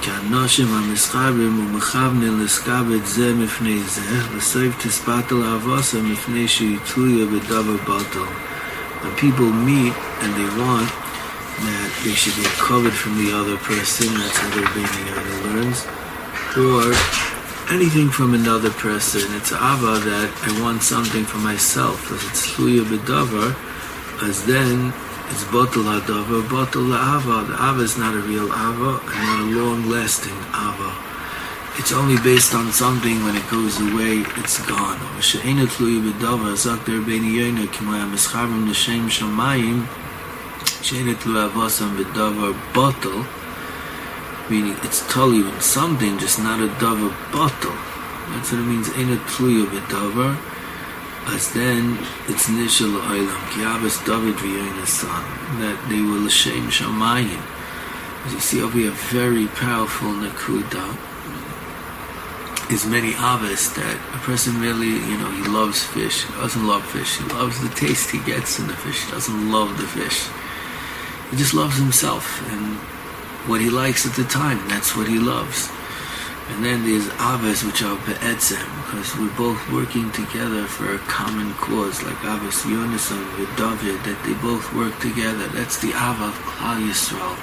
bedover? כאנושים המסחרים ומכוונים לסקבת זה מפני זה, וסוף תספת על האבוסה מפני שהיא תלויה בדבר בטל. When people meet and they want that they should get covered from the other person, that's how their baby learns, or anything from another person, it's ava that I want something for myself, as it's tluya bedavar, as then it's bottle hadava, bottle ava. The ava is not a real ava and not a long-lasting ava. It's only based on something when it goes away, it's gone. ושאינה תלוי בדבר, זק דרבני יוינה, כמו המסחרם לשם שמיים, שאינה תלוי אבוסם בדבר bottle, meaning it's totally in something, just not a davar bottle. That's what it means, ain't a tluya b'davar as then it's nishal oilam ki abbas David v'yoyin son that they will shame shamayim. As you see over here very powerful nakuda. Is many abbas that a person really you know he loves fish he doesn't love fish he loves the taste he gets in the fish he doesn't love the fish. He just loves himself and what he likes at the time and that's what he loves and then there's Avos, which are Be'etzem, because we're both working together for a common cause, like Avos Yonason with David, that they both work together. That's the Ava of Klal Yisrael.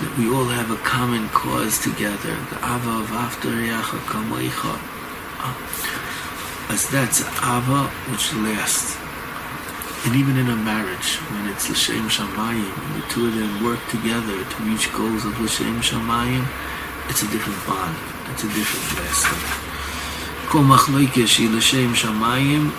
That we all have a common cause together. The Ava of After Yacha Kamoicha. As that's Ava which lasts. And even in a marriage, when it's L'Shem Shamayim, and the two of them work together to reach goals of L'Shem Shamayim, it's a different body, it's a different vessel kom machloike shi l'shem shamayim,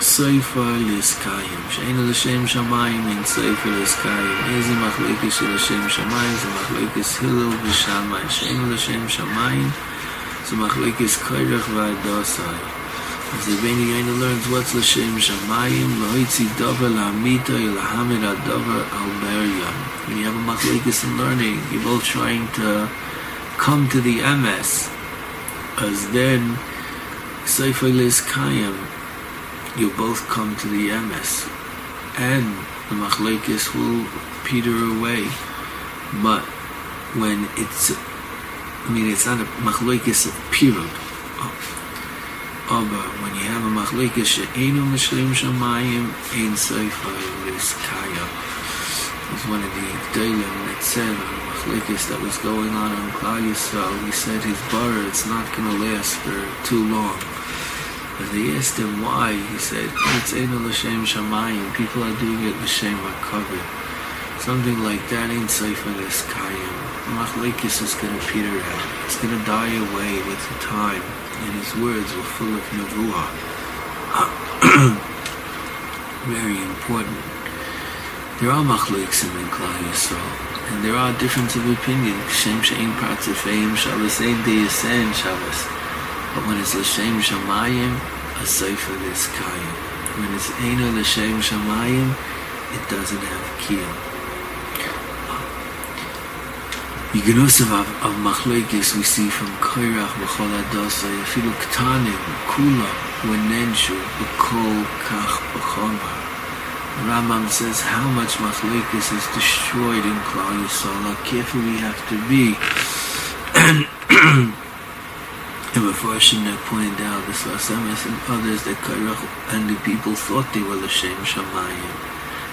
seifa l'eskayim. Sh'ein l'shem shamayim, in seifa l'eskayim. Eze machloike shi l'shem shamayim, ze machloike shi l'shem shamayim. Sh'ein l'shem shamayim, ze machloike shi l'shem the Rebbeinu Yainu learns what's the Shem Shamayim, lo hitzi dover la amita yu la ha dover al beriyam. When you have a in learning, you're both trying to come to the MS as then Sefer Kayam you both come to the MS and the Machlekes will peter away. But when it's I mean it's not a Machlekes of Pirud aber when you have a Machlekes she'enu Mishlim Shamayim ein Kayam is one of the Gdolim that said that was going on in Klal Yisrael. He said his bar it's not going to last for too long. And they asked him why. He said, "It's ain't l'shem shamayim. People are doing it l'shem covered. Something like that ain't safe for this kayim. Machlekes is going to peter out. It's to die away with the time. And his words were full of nevuah. Very important. There are machlekes in Klal Yisrael and there are difference of opinion. Shem shein pratzefeim shabbos ein deyasen shabbos. But when it's l'shem shamayim a sefer is kayim. When it's ein l'shem shamayim it doesn't have kiyam the gnus of, of machlekes we see from Koirach v'chol adosai afilu ktanim kula when nenshu b'kol kach b'chomar Rambam says how much machlekes is destroyed in Klal Yisrael, how careful we have to be. and before Shemna pointed out the Sfas Emes and others that Kairach and the people thought they were L'Shem Shamayim.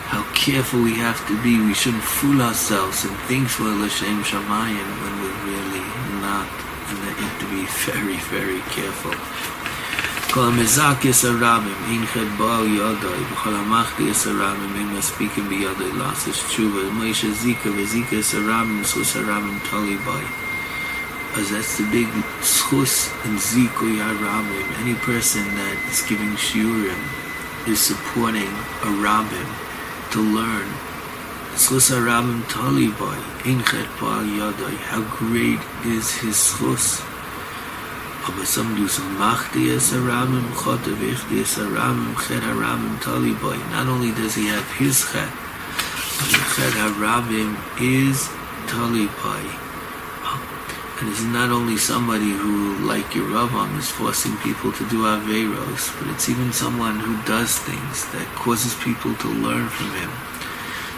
How careful we have to be. We shouldn't fool ourselves and think we're L'Shem Shamayim when we're really not. And that you have to be very, very careful. כל המזקס הרבים, אין חד בועל יודוי, וכל המחדיס הרבים, אין מספיקים ביודוי לעשות תשובה, מוישה זיקה וזיקה הרבים, סחוס הרבים תולי בוי. As that's the big schus and zikui harabim. Any person that is giving shiurim is supporting a rabbim to learn. Schus harabim tali boy, in chet How great is his schus? Aber some do some. Not only does he have his chet, but the chet haramim is tali boy. And it's not only somebody who, like Yeravam, is forcing people to do Averos, but it's even someone who does things that causes people to learn from him.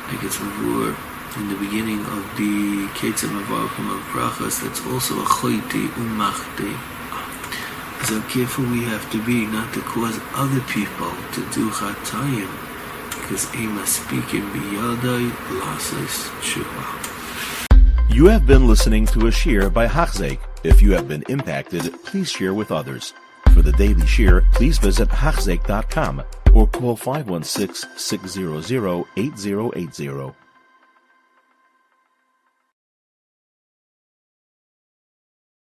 Like it's Mavur in the beginning of the Ketzim Avarim of Brachas, that's also a Choyti Umachti. So careful we have to be not to cause other people to do Chatayim, because Ema speaking biyadai lasas tshuva. You have been listening to a shear by Hachzeik. If you have been impacted, please share with others. For the daily shear, please visit Hachzeik.com or call 516 600 8080.